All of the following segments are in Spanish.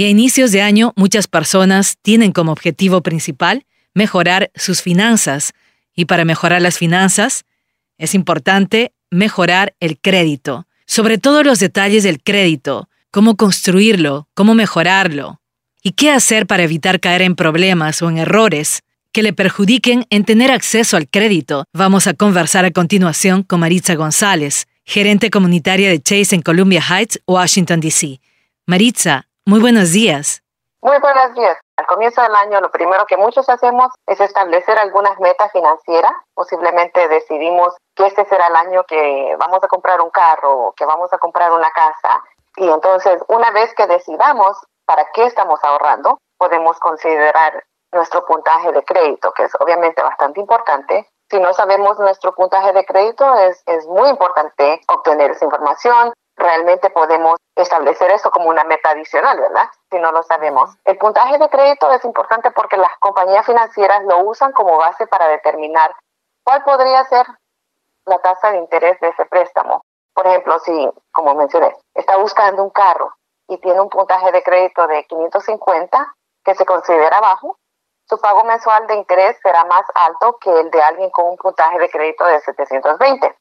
Y a inicios de año muchas personas tienen como objetivo principal mejorar sus finanzas. Y para mejorar las finanzas es importante mejorar el crédito, sobre todo los detalles del crédito, cómo construirlo, cómo mejorarlo, y qué hacer para evitar caer en problemas o en errores que le perjudiquen en tener acceso al crédito. Vamos a conversar a continuación con Maritza González, gerente comunitaria de Chase en Columbia Heights, Washington, D.C. Maritza, muy buenos días. Muy buenos días. Al comienzo del año lo primero que muchos hacemos es establecer algunas metas financieras. Posiblemente decidimos que este será el año que vamos a comprar un carro que vamos a comprar una casa. Y entonces, una vez que decidamos para qué estamos ahorrando, podemos considerar nuestro puntaje de crédito, que es obviamente bastante importante. Si no sabemos nuestro puntaje de crédito, es, es muy importante obtener esa información. Realmente podemos establecer eso como una meta adicional, ¿verdad? Si no lo sabemos. El puntaje de crédito es importante porque las compañías financieras lo usan como base para determinar cuál podría ser la tasa de interés de ese préstamo. Por ejemplo, si, como mencioné, está buscando un carro y tiene un puntaje de crédito de 550, que se considera bajo, su pago mensual de interés será más alto que el de alguien con un puntaje de crédito de 720.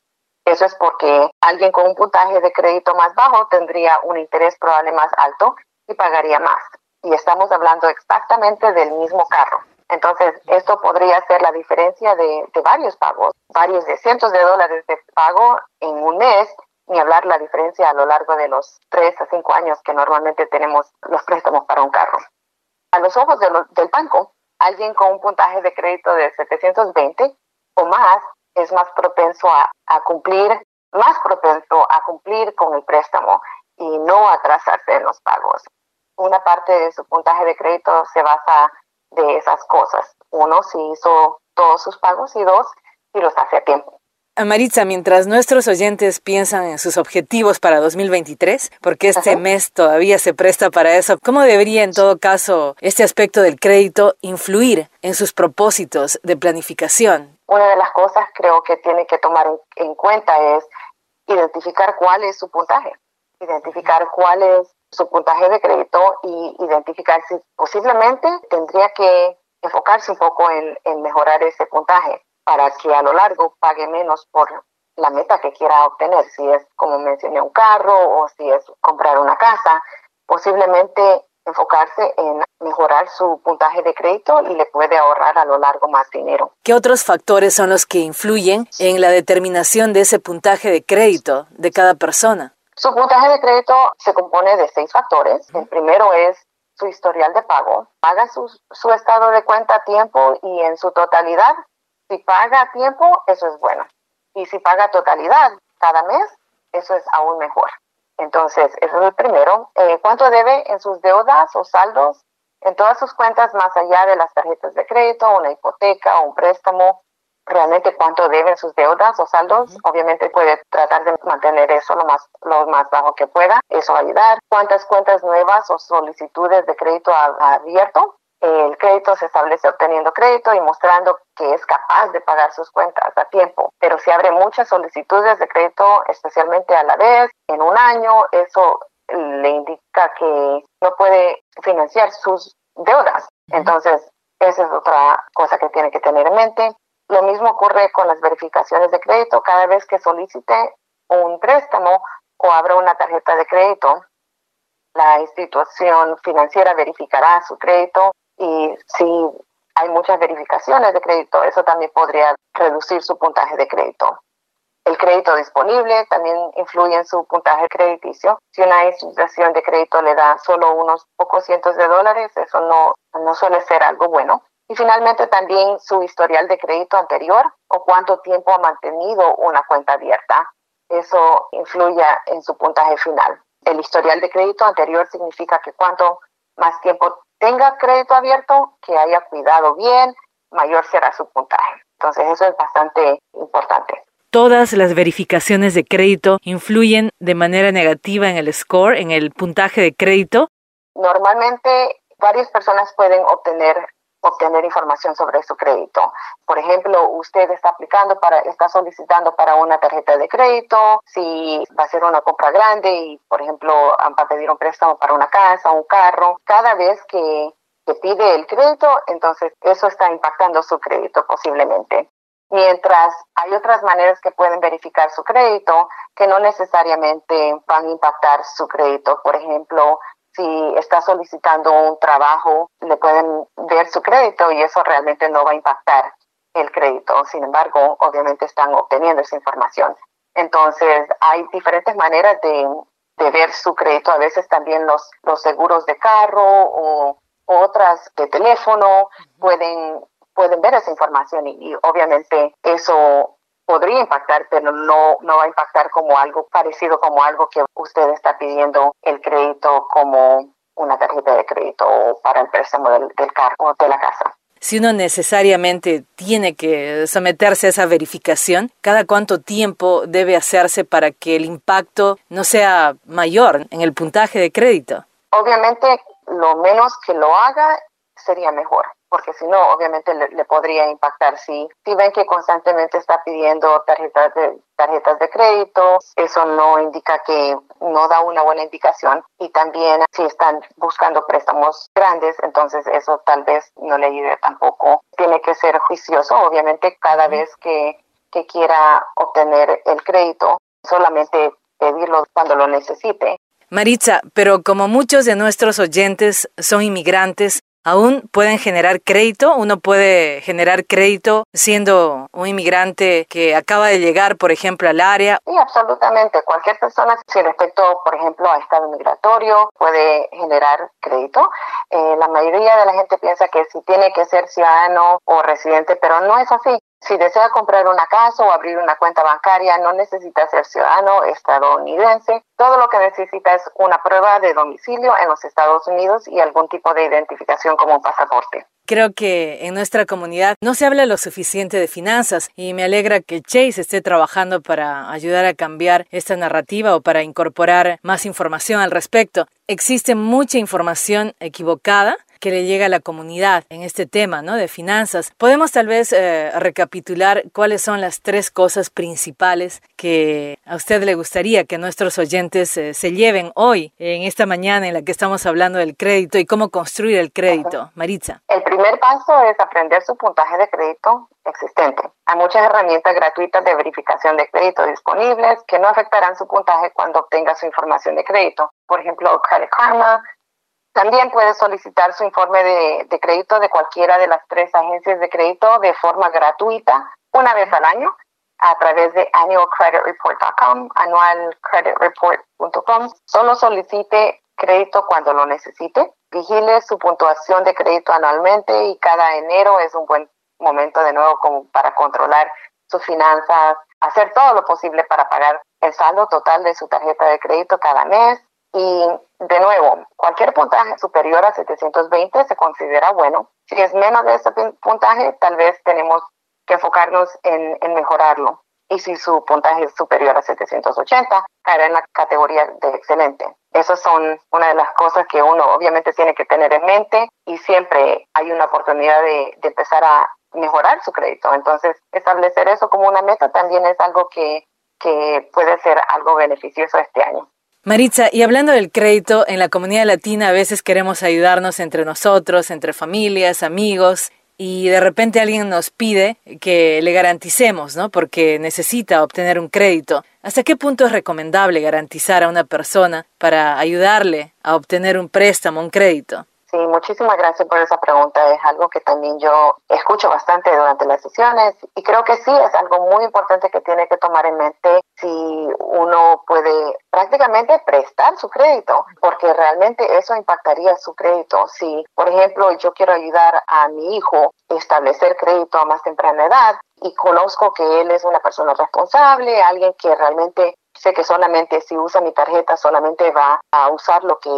Eso es porque alguien con un puntaje de crédito más bajo tendría un interés probable más alto y pagaría más. Y estamos hablando exactamente del mismo carro. Entonces, esto podría ser la diferencia de, varios pagos, varios de cientos de dólares de pago en un mes, ni hablar la diferencia a lo largo de los tres a cinco años que normalmente tenemos los préstamos para un carro. A los ojos del banco, alguien con un puntaje de crédito de 720 o más es más propenso a, cumplir, más propenso a cumplir con el préstamo y no atrasarse en los pagos. Una parte de su puntaje de crédito se basa de esas cosas. Uno, si hizo todos sus pagos y dos, si los hace a tiempo. Maritza, mientras nuestros oyentes piensan en sus objetivos para 2023, porque este mes todavía se presta para eso, ¿cómo debería en todo caso este aspecto del crédito influir en sus propósitos de planificación? Una de las cosas creo que tiene que tomar en cuenta es identificar cuál es su puntaje, identificar cuál es su puntaje de crédito y identificar si posiblemente tendría que enfocarse un poco en, en mejorar ese puntaje para que a lo largo pague menos por la meta que quiera obtener, si es como mencioné un carro o si es comprar una casa, posiblemente enfocarse en mejorar su puntaje de crédito y le puede ahorrar a lo largo más dinero. ¿Qué otros factores son los que influyen en la determinación de ese puntaje de crédito de cada persona? Su puntaje de crédito se compone de seis factores. El primero es su historial de pago. Paga su, su estado de cuenta a tiempo y en su totalidad si paga a tiempo, eso es bueno. Y si paga totalidad cada mes, eso es aún mejor. Entonces, eso es el primero. Eh, ¿Cuánto debe en sus deudas o saldos? En todas sus cuentas, más allá de las tarjetas de crédito, una hipoteca o un préstamo, realmente cuánto debe en sus deudas o saldos. Obviamente puede tratar de mantener eso lo más, lo más bajo que pueda. Eso va a ayudar. ¿Cuántas cuentas nuevas o solicitudes de crédito ha abierto? El crédito se establece obteniendo crédito y mostrando que es capaz de pagar sus cuentas a tiempo. Pero si abre muchas solicitudes de crédito, especialmente a la vez, en un año, eso le indica que no puede financiar sus deudas. Entonces, esa es otra cosa que tiene que tener en mente. Lo mismo ocurre con las verificaciones de crédito. Cada vez que solicite un préstamo o abra una tarjeta de crédito, la institución financiera verificará su crédito y si hay muchas verificaciones de crédito, eso también podría reducir su puntaje de crédito. El crédito disponible también influye en su puntaje crediticio. Si una institución de crédito le da solo unos pocos cientos de dólares, eso no, no suele ser algo bueno. Y finalmente también su historial de crédito anterior o cuánto tiempo ha mantenido una cuenta abierta. Eso influye en su puntaje final. El historial de crédito anterior significa que cuanto más tiempo tenga crédito abierto, que haya cuidado bien, mayor será su puntaje. Entonces eso es bastante importante. Todas las verificaciones de crédito influyen de manera negativa en el score, en el puntaje de crédito. Normalmente varias personas pueden obtener obtener información sobre su crédito. Por ejemplo, usted está aplicando para, está solicitando para una tarjeta de crédito, si va a ser una compra grande y, por ejemplo, va a pedir un préstamo para una casa, un carro, cada vez que, que pide el crédito, entonces eso está impactando su crédito posiblemente. Mientras hay otras maneras que pueden verificar su crédito que no necesariamente van a impactar su crédito. Por ejemplo, si está solicitando un trabajo, le pueden ver su crédito y eso realmente no va a impactar el crédito. Sin embargo, obviamente están obteniendo esa información. Entonces, hay diferentes maneras de, ver su crédito. A veces también los, los seguros de carro o, otras de teléfono pueden, pueden ver esa información y obviamente eso podría impactar, pero no, no va a impactar como algo parecido como algo que usted está pidiendo el crédito como una tarjeta de crédito o para el préstamo del, del carro o de la casa. Si uno necesariamente tiene que someterse a esa verificación, ¿cada cuánto tiempo debe hacerse para que el impacto no sea mayor en el puntaje de crédito? Obviamente, lo menos que lo haga sería mejor porque si no, obviamente le, podría impactar. Si, si ven que constantemente está pidiendo tarjetas de, tarjetas de crédito, eso no indica que no da una buena indicación. Y también si están buscando préstamos grandes, entonces eso tal vez no le ayude tampoco. Tiene que ser juicioso, obviamente, cada vez que, que quiera obtener el crédito, solamente pedirlo cuando lo necesite. Maritza, pero como muchos de nuestros oyentes son inmigrantes, aún pueden generar crédito. Uno puede generar crédito siendo un inmigrante que acaba de llegar, por ejemplo, al área. Sí, absolutamente. Cualquier persona, sin respecto, por ejemplo, a estado migratorio, puede generar crédito. Eh, la mayoría de la gente piensa que si tiene que ser ciudadano o residente, pero no es así. Si desea comprar una casa o abrir una cuenta bancaria, no necesita ser ciudadano estadounidense. Todo lo que necesita es una prueba de domicilio en los Estados Unidos y algún tipo de identificación como un pasaporte. Creo que en nuestra comunidad no se habla lo suficiente de finanzas y me alegra que Chase esté trabajando para ayudar a cambiar esta narrativa o para incorporar más información al respecto. Existe mucha información equivocada que le llega a la comunidad en este tema ¿no? de finanzas. Podemos tal vez eh, recapitular cuáles son las tres cosas principales que a usted le gustaría que nuestros oyentes eh, se lleven hoy, en esta mañana en la que estamos hablando del crédito y cómo construir el crédito. Maritza. El primer paso es aprender su puntaje de crédito existente. Hay muchas herramientas gratuitas de verificación de crédito disponibles que no afectarán su puntaje cuando obtenga su información de crédito. Por ejemplo, Credit Karma, también puede solicitar su informe de, crédito de cualquiera de las tres agencias de crédito de forma gratuita una vez al año a través de annualcreditreport.com, annualcreditreport.com. Solo solicite crédito cuando lo necesite. Vigile su puntuación de crédito anualmente y cada enero es un buen momento de nuevo como para controlar sus finanzas, hacer todo lo posible para pagar el saldo total de su tarjeta de crédito cada mes y de nuevo, cualquier puntaje superior a 720 se considera bueno. Si es menos de ese puntaje, tal vez tenemos que enfocarnos en, en mejorarlo. Y si su puntaje es superior a 780, caerá en la categoría de excelente. Esas son una de las cosas que uno obviamente tiene que tener en mente y siempre hay una oportunidad de, de empezar a mejorar su crédito. Entonces, establecer eso como una meta también es algo que, que puede ser algo beneficioso este año. Maritza, y hablando del crédito, en la comunidad latina a veces queremos ayudarnos entre nosotros, entre familias, amigos, y de repente alguien nos pide que le garanticemos, ¿no? Porque necesita obtener un crédito. ¿Hasta qué punto es recomendable garantizar a una persona para ayudarle a obtener un préstamo, un crédito? Sí, muchísimas gracias por esa pregunta. Es algo que también yo escucho bastante durante las sesiones y creo que sí es algo muy importante que tiene que tomar en mente si uno puede prácticamente prestar su crédito, porque realmente eso impactaría su crédito. Si, por ejemplo, yo quiero ayudar a mi hijo a establecer crédito a más temprana edad y conozco que él es una persona responsable, alguien que realmente sé que solamente si usa mi tarjeta solamente va a usar lo que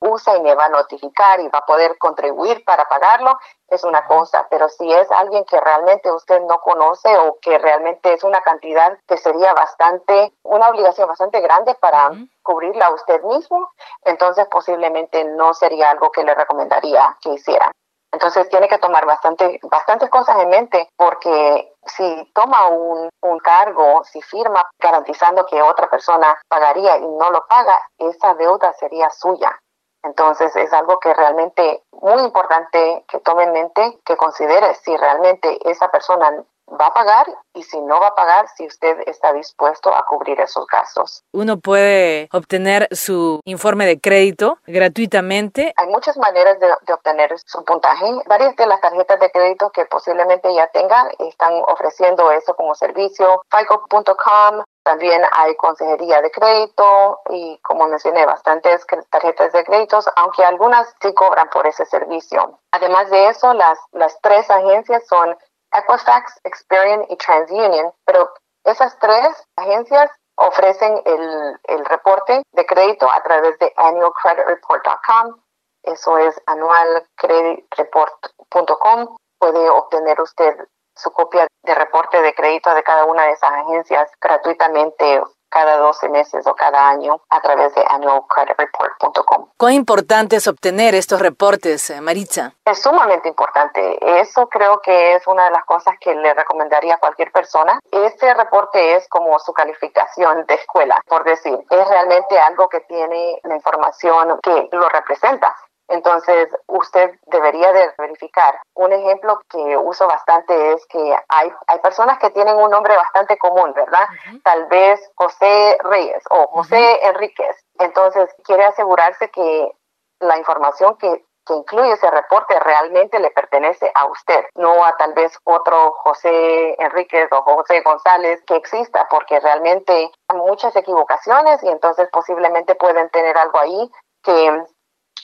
usa y me va a notificar y va a poder contribuir para pagarlo, es una cosa, pero si es alguien que realmente usted no conoce o que realmente es una cantidad que sería bastante, una obligación bastante grande para cubrirla usted mismo, entonces posiblemente no sería algo que le recomendaría que hiciera. Entonces tiene que tomar bastante, bastantes cosas en mente porque si toma un, un, cargo, si firma garantizando que otra persona pagaría y no lo paga, esa deuda sería suya. Entonces es algo que realmente muy importante que tome en mente, que considere si realmente esa persona va a pagar y si no va a pagar, si usted está dispuesto a cubrir esos gastos. Uno puede obtener su informe de crédito gratuitamente. Hay muchas maneras de, obtener su puntaje. Varias de las tarjetas de crédito que posiblemente ya tengan están ofreciendo eso como servicio. FICO.com, también hay consejería de crédito y, como mencioné, bastantes tarjetas de créditos, aunque algunas sí cobran por ese servicio. Además de eso, las, las tres agencias son Equifax, Experian y TransUnion, pero esas tres agencias ofrecen el, el reporte de crédito a través de annualcreditreport.com. Eso es anualcreditreport.com. Puede obtener usted su copia de reporte de crédito de cada una de esas agencias gratuitamente cada 12 meses o cada año a través de annualcreditreport.com. ¿Cuán importante es obtener estos reportes, eh, Maritza? Es sumamente importante. Eso creo que es una de las cosas que le recomendaría a cualquier persona. Este reporte es como su calificación de escuela, por decir. Es realmente algo que tiene la información que lo representa. Entonces, usted debería de verificar. Un ejemplo que uso bastante es que hay, hay personas que tienen un nombre bastante común, ¿verdad? Tal vez José Reyes o José Enríquez. Entonces, quiere asegurarse que la información que, que incluye ese reporte realmente le pertenece a usted, no a tal vez otro José Enríquez o José González que exista, porque realmente hay muchas equivocaciones y entonces posiblemente pueden tener algo ahí que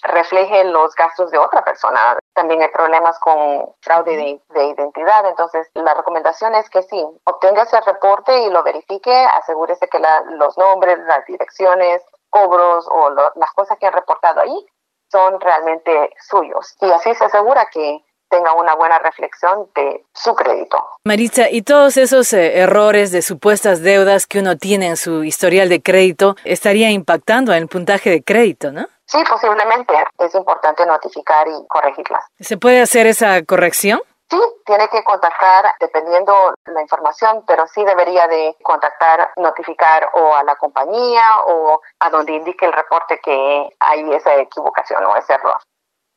refleje los gastos de otra persona. También hay problemas con fraude de, identidad. Entonces, la recomendación es que sí, obtenga ese reporte y lo verifique, asegúrese que los nombres, las direcciones, cobros o las cosas que han reportado ahí son realmente suyos. Y así se asegura que tenga una buena reflexión de su crédito. Maritza, ¿y todos esos eh, errores de supuestas deudas que uno tiene en su historial de crédito estaría impactando en el puntaje de crédito, no? Sí, posiblemente. Es importante notificar y corregirlas. ¿Se puede hacer esa corrección? Sí, tiene que contactar dependiendo la información, pero sí debería de contactar, notificar o a la compañía o a donde indique el reporte que hay esa equivocación o ese error.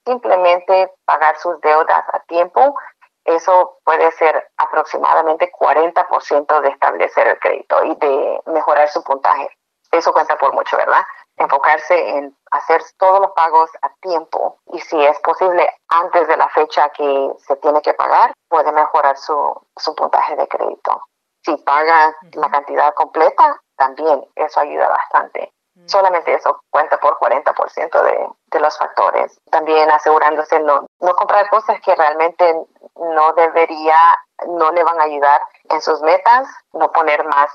Simplemente pagar sus deudas a tiempo, eso puede ser aproximadamente 40% de establecer el crédito y de mejorar su puntaje. Eso cuenta por mucho, ¿verdad? Enfocarse en hacer todos los pagos a tiempo y si es posible antes de la fecha que se tiene que pagar, puede mejorar su, su puntaje de crédito. Si paga la cantidad completa, también eso ayuda bastante. Solamente eso cuenta por 40% de, de los factores. También asegurándose no, no comprar cosas que realmente no debería, no le van a ayudar en sus metas, no poner más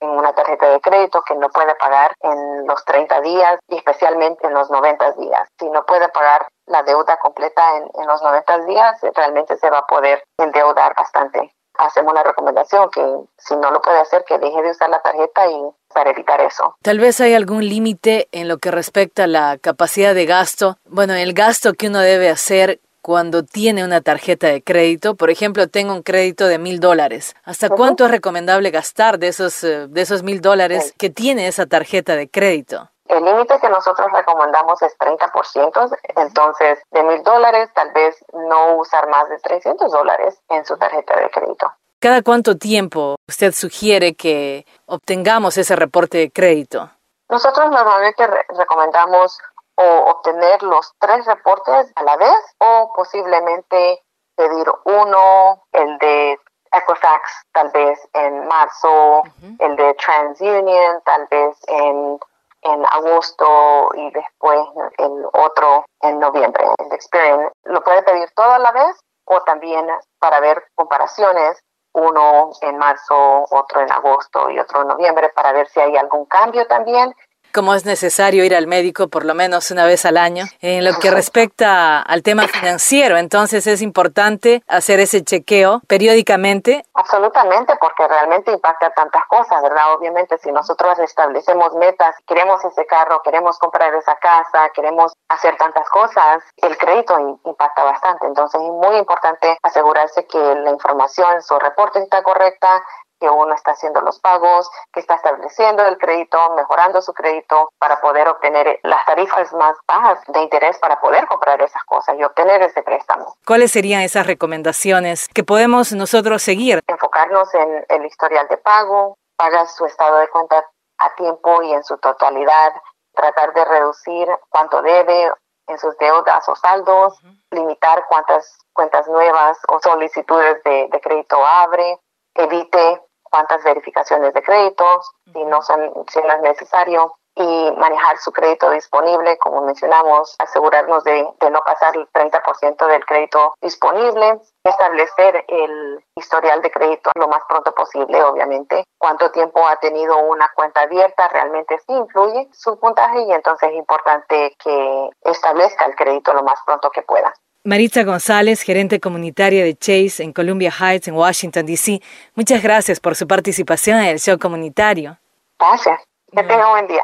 en una tarjeta de crédito que no puede pagar en los 30 días y especialmente en los 90 días. Si no puede pagar la deuda completa en, en los 90 días, realmente se va a poder endeudar bastante. Hacemos la recomendación que si no lo puede hacer, que deje de usar la tarjeta y para evitar eso. Tal vez hay algún límite en lo que respecta a la capacidad de gasto. Bueno, el gasto que uno debe hacer cuando tiene una tarjeta de crédito. Por ejemplo, tengo un crédito de mil dólares. ¿Hasta cuánto es recomendable gastar de esos, eh, de esos mil dólares que tiene esa tarjeta de crédito? El límite que nosotros recomendamos es 30%, entonces de mil dólares tal vez no usar más de 300 dólares en su tarjeta de crédito. ¿Cada cuánto tiempo usted sugiere que obtengamos ese reporte de crédito? Nosotros normalmente recomendamos o obtener los tres reportes a la vez o posiblemente pedir uno, el de Equifax tal vez en marzo, el de TransUnion tal vez en, en agosto y después el otro en noviembre, el de Experian. Lo puede pedir todo a la vez o también para ver comparaciones, uno en marzo, otro en agosto y otro en noviembre para ver si hay algún cambio también como es necesario ir al médico por lo menos una vez al año. En lo que respecta al tema financiero, entonces es importante hacer ese chequeo periódicamente. Absolutamente, porque realmente impacta tantas cosas, ¿verdad? Obviamente, si nosotros establecemos metas, queremos ese carro, queremos comprar esa casa, queremos hacer tantas cosas, el crédito impacta bastante. Entonces es muy importante asegurarse que la información, su reporte está correcta, que uno está haciendo los pagos, que está estableciendo el crédito, mejorando su crédito para poder obtener las tarifas más bajas de interés para poder comprar esas cosas y obtener ese préstamo. ¿Cuáles serían esas recomendaciones que podemos nosotros seguir? Enfocarnos en el historial de pago, pagar su estado de cuenta a tiempo y en su totalidad, tratar de reducir cuánto debe en sus deudas o saldos, limitar cuántas cuentas nuevas o solicitudes de, de crédito abre, evite cuántas verificaciones de créditos, si no, son, si no es necesario, y manejar su crédito disponible, como mencionamos, asegurarnos de, no pasar el 30% del crédito disponible, establecer el historial de crédito lo más pronto posible, obviamente. Cuánto tiempo ha tenido una cuenta abierta realmente sí influye su puntaje y entonces es importante que establezca el crédito lo más pronto que pueda. Maritza González, gerente comunitaria de Chase en Columbia Heights, en Washington, D.C. Muchas gracias por su participación en el show comunitario. Gracias. Que tenga buen día.